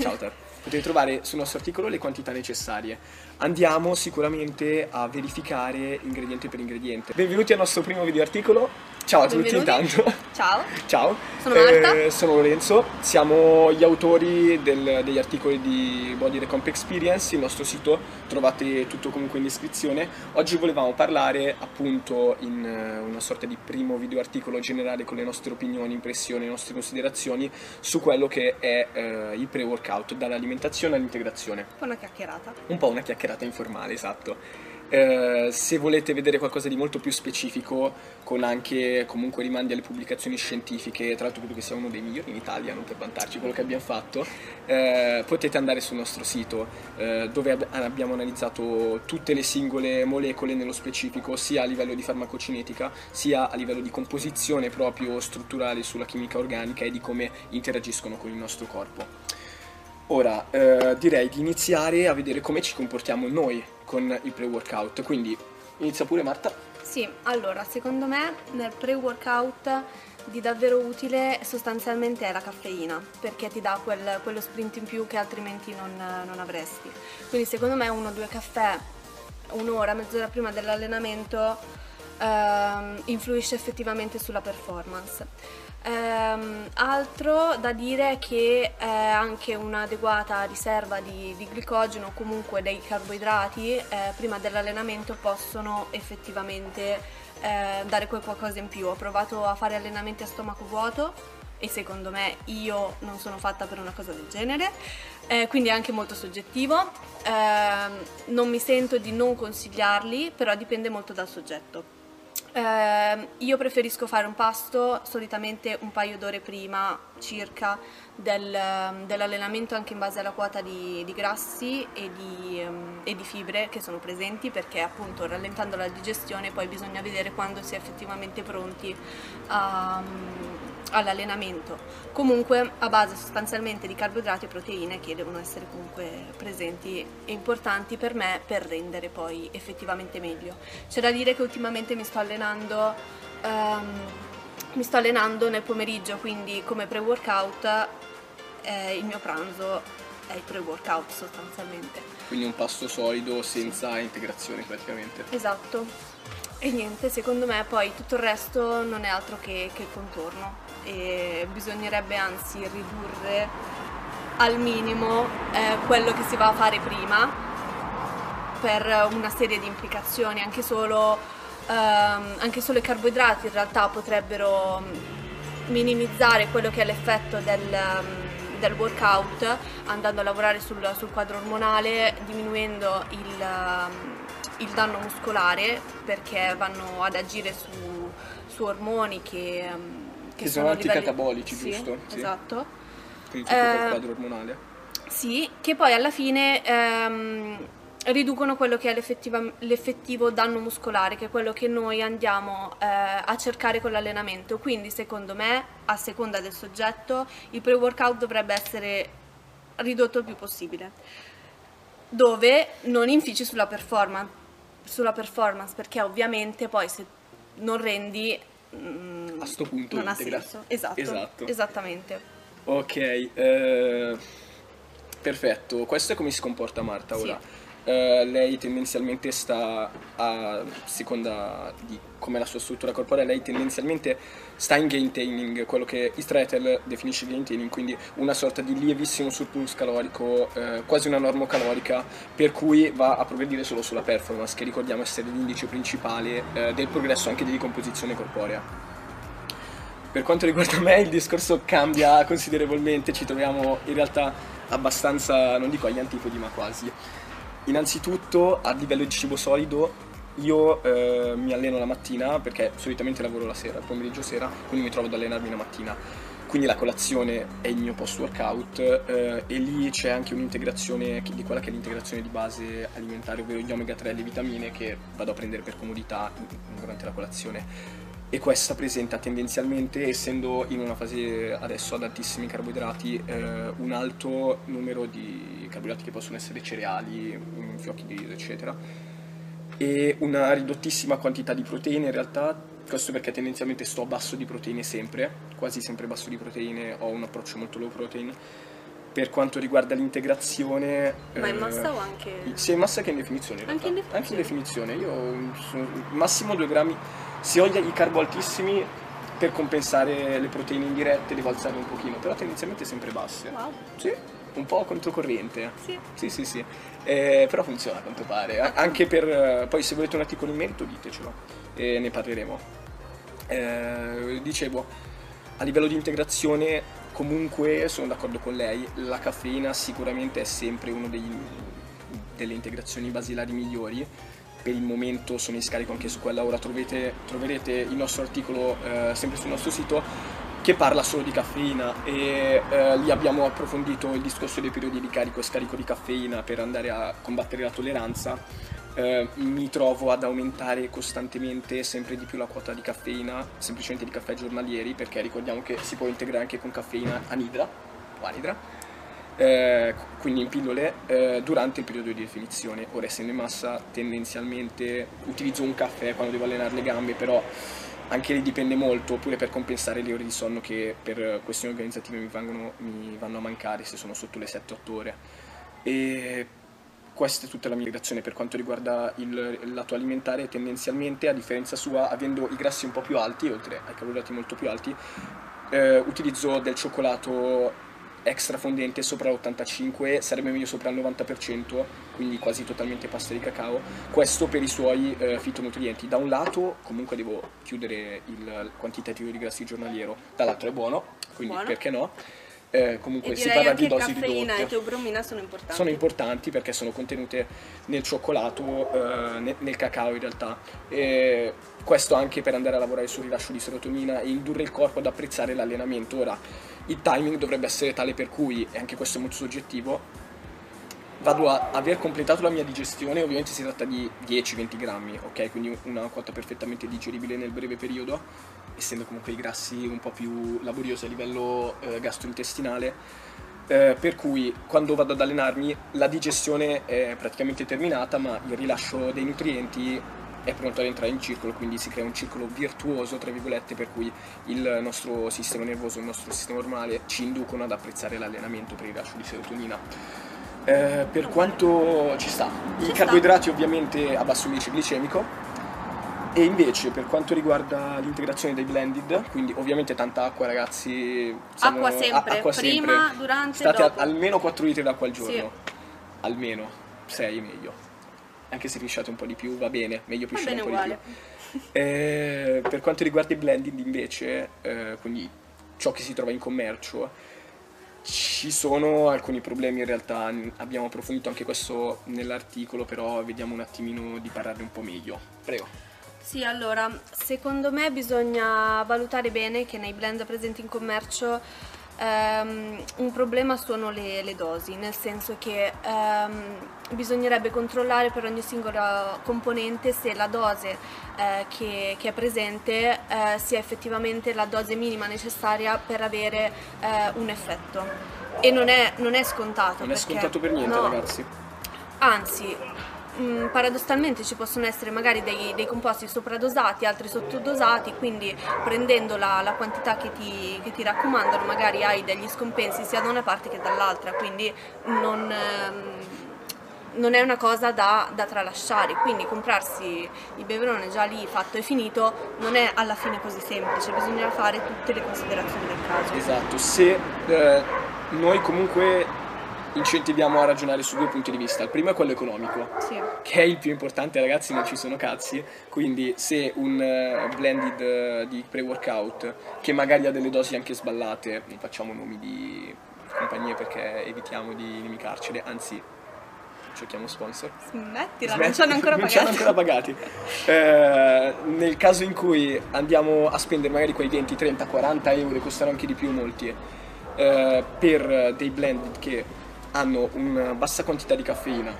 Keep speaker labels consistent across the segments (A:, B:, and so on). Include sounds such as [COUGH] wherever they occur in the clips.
A: Ciao Ter. Potete trovare sul nostro articolo le quantità necessarie. Andiamo sicuramente a verificare ingrediente per ingrediente. Benvenuti al nostro primo video articolo. Ciao a tutti
B: Benvenuti.
A: intanto.
B: Ciao. [LAUGHS]
A: Ciao.
B: Sono Marta.
A: Eh, sono Lorenzo. Siamo gli autori del- degli articoli di Body Recomp Experience. Il nostro sito trovate tutto comunque in descrizione. Oggi volevamo parlare appunto in eh, una sorta di primo video articolo generale con le nostre opinioni, impressioni, le nostre considerazioni su quello che è eh, il pre-workout, dall'alimentazione all'integrazione
B: Una chiacchierata.
A: un po' una chiacchierata informale, esatto. Eh, se volete vedere qualcosa di molto più specifico, con anche comunque rimandi alle pubblicazioni scientifiche, tra l'altro credo che sia uno dei migliori in Italia, non per vantarci quello che abbiamo fatto, eh, potete andare sul nostro sito eh, dove ab- abbiamo analizzato tutte le singole molecole nello specifico, sia a livello di farmacocinetica, sia a livello di composizione proprio strutturale sulla chimica organica e di come interagiscono con il nostro corpo. Ora, eh, direi di iniziare a vedere come ci comportiamo noi con il pre-workout. Quindi, inizia pure Marta.
B: Sì, allora, secondo me nel pre-workout di davvero utile sostanzialmente è la caffeina, perché ti dà quel- quello sprint in più che altrimenti non, non avresti. Quindi secondo me uno o due caffè, un'ora, mezz'ora prima dell'allenamento, ehm, influisce effettivamente sulla performance. Ehm, altro da dire è che eh, anche un'adeguata riserva di, di glicogeno o comunque dei carboidrati eh, prima dell'allenamento possono effettivamente eh, dare qualcosa in più. Ho provato a fare allenamenti a stomaco vuoto e secondo me io non sono fatta per una cosa del genere, eh, quindi è anche molto soggettivo. Ehm, non mi sento di non consigliarli, però dipende molto dal soggetto. Ehm, io preferisco fare un pasto solitamente un paio d'ore prima circa del- dell'allenamento anche in base alla quota di, di grassi e di, ehm, e di fibre che sono presenti perché appunto rallentando la digestione poi bisogna vedere quando si è effettivamente pronti a- all'allenamento. Comunque a base sostanzialmente di carboidrati e proteine che devono essere comunque presenti e importanti per me per rendere poi effettivamente meglio. C'è da dire che ultimamente mi sto allenando, ehm, mi sto allenando nel pomeriggio, quindi come pre-workout eh, il mio pranzo è il pre-workout sostanzialmente.
A: Quindi un pasto solido senza integrazione praticamente.
B: Esatto. E niente, secondo me poi tutto il resto non è altro che, che il contorno e bisognerebbe anzi ridurre al minimo eh, quello che si va a fare prima per una serie di implicazioni, anche solo, ehm, anche solo i carboidrati in realtà potrebbero minimizzare quello che è l'effetto del, mm, del workout andando a lavorare sul, sul quadro ormonale, diminuendo il, mm, il danno muscolare perché vanno ad agire su, su ormoni che, mm,
A: Che sono
B: a
A: anticatabolici,
B: sì,
A: giusto? Sì.
B: Esatto.
A: Quindi tutto
B: Eh,
A: quadro ormonale.
B: Sì, che poi alla fine ehm, riducono quello che è l'effettivo danno muscolare, che è quello che noi andiamo eh, a cercare con l'allenamento. Quindi, secondo me, a seconda del soggetto, il pre-workout dovrebbe essere ridotto il più possibile, dove non infici sulla performance, sulla performance perché ovviamente poi se non rendi... mm,
A: A sto punto
B: non ha
A: integra-
B: senso. Esatto,
A: Esatto.
B: esattamente.
A: Ok, eh, perfetto. Questo è come si comporta Marta
B: Sì.
A: ora. Eh, lei tendenzialmente sta a seconda di come la sua struttura corporea, lei tendenzialmente sta in gaintaining, quello che Istretel definisce gaintaining, quindi una sorta di lievissimo surplus calorico, eh, quasi una normocalorica, per cui va a progredire solo sulla performance, che ricordiamo essere l'indice principale eh, del progresso anche di ricomposizione corporea. Per quanto riguarda me il discorso cambia considerevolmente, ci troviamo in realtà abbastanza, non dico agli antipodi, ma quasi. Innanzitutto a livello di cibo solido io eh, mi alleno la mattina perché solitamente lavoro la sera, il pomeriggio sera, quindi mi trovo ad allenarmi la mattina. Quindi la colazione è il mio post workout eh, e lì c'è anche un'integrazione di quella che è l'integrazione di base alimentare, ovvero gli omega 3 e le vitamine che vado a prendere per comodità in- durante la colazione e questa presenta tendenzialmente, essendo in una fase adesso ad altissimi carboidrati, eh, un alto numero di carboidrati che possono essere cereali, mm, fiocchi di riso, eccetera, e una ridottissima quantità di proteine in realtà, questo perché tendenzialmente sto basso di proteine sempre, quasi sempre basso di proteine, ho un approccio molto low protein, per quanto riguarda l'integrazione...
B: Ma in massa o anche...
A: Sia in massa che in definizione. In
B: anche in definizione?
A: Anche in definizione. Io sono, massimo 2 grammi, se ho i carbo altissimi per compensare le proteine indirette devo alzare un pochino, però tendenzialmente sempre basse.
B: Wow.
A: Sì, un po' controcorrente.
B: Sì.
A: Sì, sì, sì. Eh, però funziona a quanto pare. Anche per... Poi se volete un articolo in merito ditecelo e ne parleremo. Eh, dicevo, a livello di integrazione comunque sono d'accordo con lei, la caffeina sicuramente è sempre una delle integrazioni basilari migliori. Per il momento sono in scarico anche su quella, ora trovete, troverete il nostro articolo eh, sempre sul nostro sito che parla solo di caffeina e eh, lì abbiamo approfondito il discorso dei periodi di carico e scarico di caffeina per andare a combattere la tolleranza. Eh, mi trovo ad aumentare costantemente sempre di più la quota di caffeina, semplicemente di caffè giornalieri, perché ricordiamo che si può integrare anche con caffeina anidra o anidra, eh, quindi in pillole, eh, durante il periodo di definizione. Ora essendo in massa tendenzialmente utilizzo un caffè quando devo allenare le gambe, però anche lì dipende molto, oppure per compensare le ore di sonno che per questioni organizzative mi, vengono, mi vanno a mancare se sono sotto le 7-8 ore. E questa è tutta la mia integrazione per quanto riguarda il lato alimentare, tendenzialmente a differenza sua, avendo i grassi un po' più alti, oltre ai carboidrati molto più alti, eh, utilizzo del cioccolato extra fondente sopra l'85, sarebbe meglio sopra il 90%, quindi quasi totalmente pasta di cacao. Questo per i suoi eh, fitonutrienti. Da un lato comunque devo chiudere il quantitativo di grassi giornaliero, dall'altro è buono, quindi
B: Buono.
A: perché no? Eh, comunque si parla di dosi
B: caffeina
A: ridotte
B: e teobromina sono importanti.
A: sono importanti perché sono contenute nel cioccolato, eh, ne- nel cacao in realtà. E questo anche per andare a lavorare sul rilascio di serotonina e indurre il corpo ad apprezzare l'allenamento. Ora, il timing dovrebbe essere tale per cui, e anche questo è molto soggettivo, vado a aver completato la mia digestione, ovviamente si tratta di 10-20 grammi, ok? Quindi una quota perfettamente digeribile nel breve periodo, essendo comunque i grassi un po' più laboriosi a livello eh, gastrointestinale. Eh, per cui quando vado ad allenarmi la digestione è praticamente terminata, ma il rilascio dei nutrienti è pronto ad entrare in circolo, quindi si crea un circolo virtuoso, tra virgolette, per cui il nostro sistema nervoso, il nostro sistema ormale ci inducono ad apprezzare l'allenamento per il rilascio di serotonina. Eh, per quanto ci sta,
B: Ci
A: i
B: sta.
A: carboidrati ovviamente a basso indice glicemico e invece per quanto riguarda l'integrazione dei blended, quindi ovviamente tanta acqua ragazzi, siamo-
B: Acqua sempre,
A: a- acqua
B: prima,
A: sempre.
B: durante,
A: State a-
B: dopo.
A: almeno 4 litri d'acqua al giorno,
B: Sì.
A: almeno 6 meglio. Anche se pisciate un po' di più va bene, meglio pisciare un po' di
B: uguale.
A: più. [LAUGHS] Eh, per quanto riguarda i blended invece, eh, quindi ciò che si trova in commercio, ci sono alcuni problemi in realtà, abbiamo approfondito anche questo nell'articolo, però vediamo un attimino di parlarne un po' meglio. Prego.
B: Sì, allora, secondo me bisogna valutare bene che nei blend presenti in commercio ehm, un problema sono le, le dosi, nel senso che ehm, bisognerebbe controllare per ogni singola componente se la dose eh, che, che è presente eh, sia effettivamente la dose minima necessaria per avere eh, un effetto. E non è, non è scontato.
A: Non è
B: perché-
A: scontato per niente
B: no.
A: ragazzi.
B: Anzi, mh, paradossalmente ci possono essere magari dei, dei composti sopradosati, altri sottodosati, quindi prendendo la, la quantità che ti, che ti raccomandano magari hai degli scompensi sia da una parte che dall'altra, quindi non, ehm, non è una cosa da, da tralasciare, quindi comprarsi il beverone già lì fatto e finito non è alla fine così semplice, bisogna fare tutte le considerazioni del caso.
A: Esatto, se eh, noi comunque incentiviamo a ragionare su due punti di vista. Il primo è quello economico,
B: Sì.
A: che è il più importante ragazzi, non ci sono cazzi, quindi se un eh, blended eh, di pre-workout che magari ha delle dosi anche sballate, non facciamo nomi di compagnie perché evitiamo di inimicarcele, anzi cerchiamo sponsor.
B: Smettila, non
A: Smetti-
B: ci hanno ancora [LAUGHS]
A: non ci hanno
B: pagati.
A: ancora pagati. Eh, nel caso in cui andiamo a spendere magari quei 20, 30, 40 euro, costano anche di più molti, eh, per dei blend che hanno una bassa quantità di caffeina,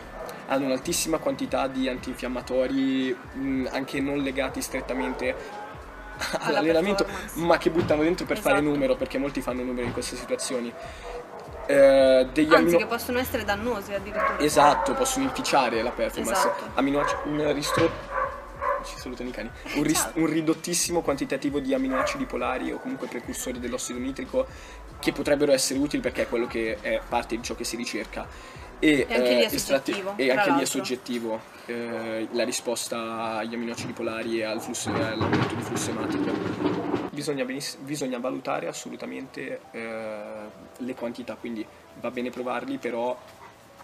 A: hanno un'altissima quantità di antinfiammatori, mh, anche non legati strettamente
B: Alla
A: all'allenamento, ma che buttano dentro per fare
B: Esatto.
A: numero, perché molti fanno numero in queste situazioni. Eh, degli
B: Anzi,
A: ammino-
B: che possono essere dannosi addirittura.
A: Esatto, possono inficiare la performance.
B: Esatto.
A: Aminoaci- un ristro- ci salutano i cani. Un, ris- un ridottissimo quantitativo di aminoacidi polari o comunque precursori dell'ossido nitrico che potrebbero essere utili perché è quello che è parte di ciò che si ricerca.
B: E, anche lì è
A: estratti-
B: soggettivo,
A: e anche lì è soggettivo eh, la risposta agli aminoacidi polari e al flusso, all'aumento di flusso ematico. Bisogna, beniss- bisogna valutare assolutamente eh, le quantità, quindi va bene provarli, però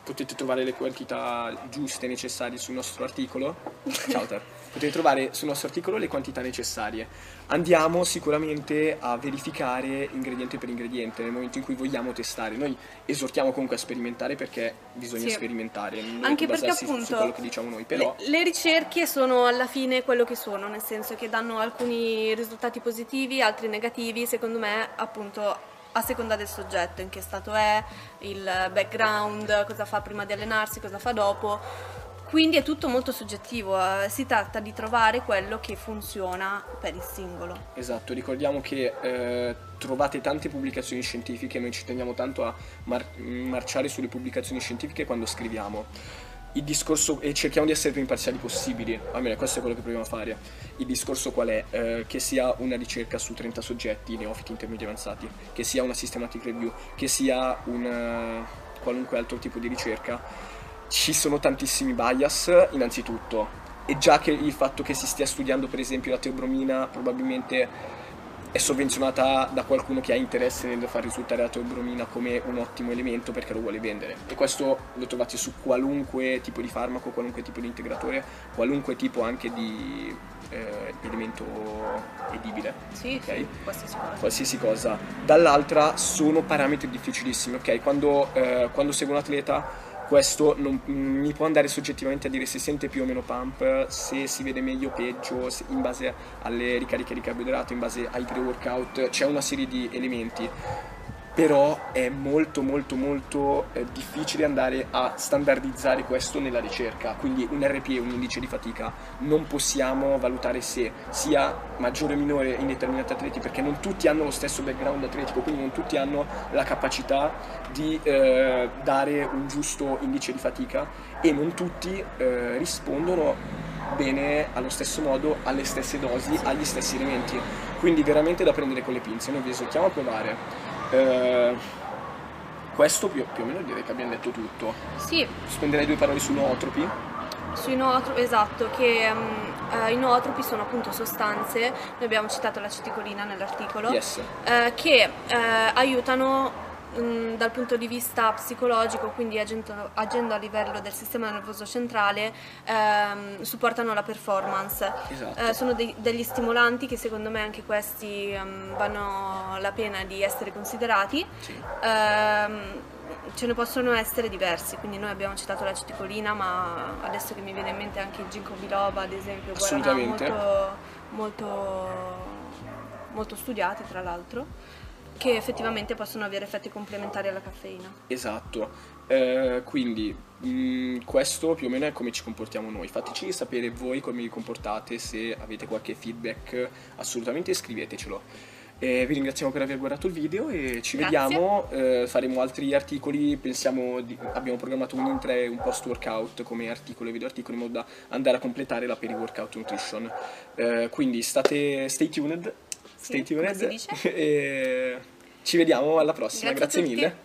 A: potete trovare le quantità giuste necessarie sul nostro articolo. [LAUGHS] Ciao Ter. Potete trovare sul nostro articolo le quantità necessarie. Andiamo sicuramente a verificare ingrediente per ingrediente nel momento in cui vogliamo testare. Noi esortiamo comunque a sperimentare perché bisogna
B: Sì.
A: sperimentare, non
B: Anche perché appunto
A: quello che diciamo noi, però
B: le, le ricerche sono alla fine quello che sono, nel senso che danno alcuni risultati positivi, altri negativi, secondo me appunto a seconda del soggetto, in che stato è, il background, cosa fa prima di allenarsi, cosa fa dopo. Quindi è tutto molto soggettivo, eh, si tratta di trovare quello che funziona per il singolo.
A: Esatto, ricordiamo che eh, trovate tante pubblicazioni scientifiche, noi ci teniamo tanto a mar- marciare sulle pubblicazioni scientifiche quando scriviamo. Il discorso, e cerchiamo di essere più imparziali possibili, almeno questo è quello che proviamo a fare. Il discorso qual è? Eh, che sia una ricerca su 30 soggetti, neofiti, intermedi avanzati, che sia una systematic review, che sia un eh, qualunque altro tipo di ricerca, ci sono tantissimi bias innanzitutto e già che il fatto che si stia studiando per esempio la teobromina probabilmente è sovvenzionata da qualcuno che ha interesse nel far risultare la teobromina come un ottimo elemento perché lo vuole vendere e questo lo trovate su qualunque tipo di farmaco, qualunque tipo di integratore, qualunque tipo anche di eh, elemento edibile
B: Sì,
A: Ok.
B: sì, qualsiasi cosa.
A: qualsiasi cosa. Dall'altra sono parametri difficilissimi, ok? Quando, eh, quando seguo un atleta questo non- mi può andare soggettivamente a dire se sente più o meno pump, se si vede meglio o peggio, in base alle ricariche di carboidrato, in base ai pre-workout, c'è una serie di elementi. Però è molto molto molto eh, difficile andare a standardizzare questo nella ricerca, quindi un RPE, un indice di fatica, non possiamo valutare se sia maggiore o minore in determinati atleti perché non tutti hanno lo stesso background atletico, quindi non tutti hanno la capacità di eh, dare un giusto indice di fatica e non tutti eh, rispondono bene allo stesso modo, alle stesse dosi, agli stessi elementi. Quindi veramente da prendere con le pinze, noi vi esortiamo a provare. Eh, questo più, più o meno direi che abbiamo detto tutto.
B: Sì,
A: Spenderei due parole su nootropi.
B: sui nootropi, esatto, che mm, eh, i nootropi sono appunto sostanze, noi abbiamo citato l'aceticolina nell'articolo,
A: Yes.
B: eh, che eh, aiutano dal punto di vista psicologico, quindi agendo, agendo a livello del sistema nervoso centrale, ehm, supportano la performance.
A: Esatto.
B: Eh, sono dei- degli stimolanti che secondo me anche questi ehm, vanno la pena di essere considerati.
A: Sì.
B: Ehm, ce ne possono essere diversi, quindi noi abbiamo citato la citicolina, ma adesso che mi viene in mente anche il ginkgo biloba, ad esempio, guarana,
A: Assolutamente.
B: molto, molto, molto studiati tra l'altro, che effettivamente possono avere effetti complementari alla caffeina.
A: Esatto. Eh, quindi mh, questo più o meno è come ci comportiamo noi. Fateci sapere voi come vi comportate, se avete qualche feedback, assolutamente scrivetecelo. Eh, vi ringraziamo per aver guardato il video e ci
B: Grazie.
A: vediamo, eh, faremo altri articoli, pensiamo di- abbiamo programmato un intra e un post workout come articolo e video articoli in modo da andare a completare la peri workout nutrition. Eh, quindi state stay tuned, stay tuned. [LAUGHS] e ci vediamo alla prossima,
B: Grazie
A: grazie mille.